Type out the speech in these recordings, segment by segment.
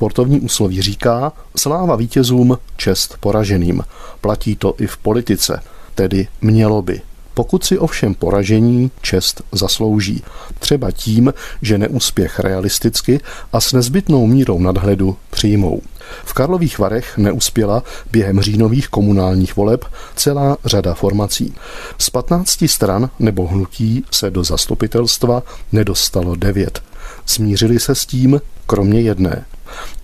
Sportovní úsloví říká sláva vítězům, čest poraženým. Platí to i v politice, tedy mělo by. Pokud si ovšem poražení čest zaslouží, třeba tím, že neúspěch realisticky a s nezbytnou mírou nadhledu přijmou. V Karlových Varech neuspěla během říjnových komunálních voleb celá řada formací. Z 15 stran nebo hnutí se do zastupitelstva nedostalo devět. Smířili se s tím, kromě jedné.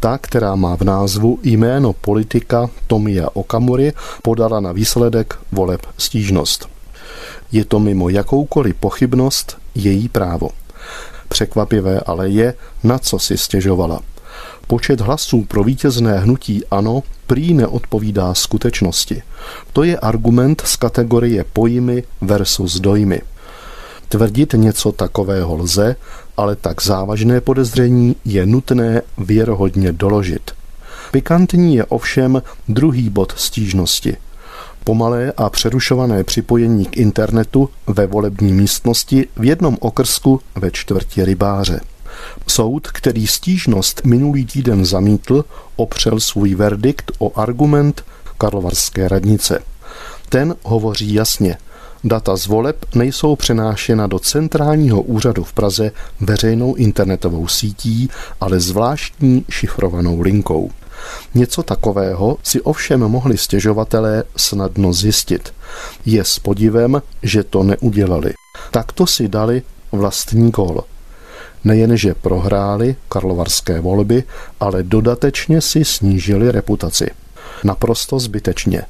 Ta, která má v názvu jméno politika Tomia Okamury, podala na výsledek voleb stížnost. Je to mimo jakoukoliv pochybnost její právo. Překvapivé ale je, na co si stěžovala. Počet hlasů pro vítězné hnutí ano prý neodpovídá skutečnosti. To je argument z kategorie pojmy versus dojmy. Tvrdit něco takového lze, ale tak závažné podezření je nutné věrohodně doložit. Pikantní je ovšem druhý bod stížnosti. Pomalé a přerušované připojení k internetu ve volební místnosti v jednom okrsku ve čtvrti rybáře. Soud, který stížnost minulý týden zamítl, opřel svůj verdikt o argument Karlovarské radnice. Ten hovoří jasně. Data z voleb nejsou přenášena do centrálního úřadu v Praze veřejnou internetovou sítí, ale zvláštní šifrovanou linkou. Něco takového si ovšem mohli stěžovatelé snadno zjistit. Je s podivem, že to neudělali. Takto si dali vlastní kol. Nejenže prohráli karlovarské volby, ale dodatečně si snížili reputaci. Naprosto zbytečně.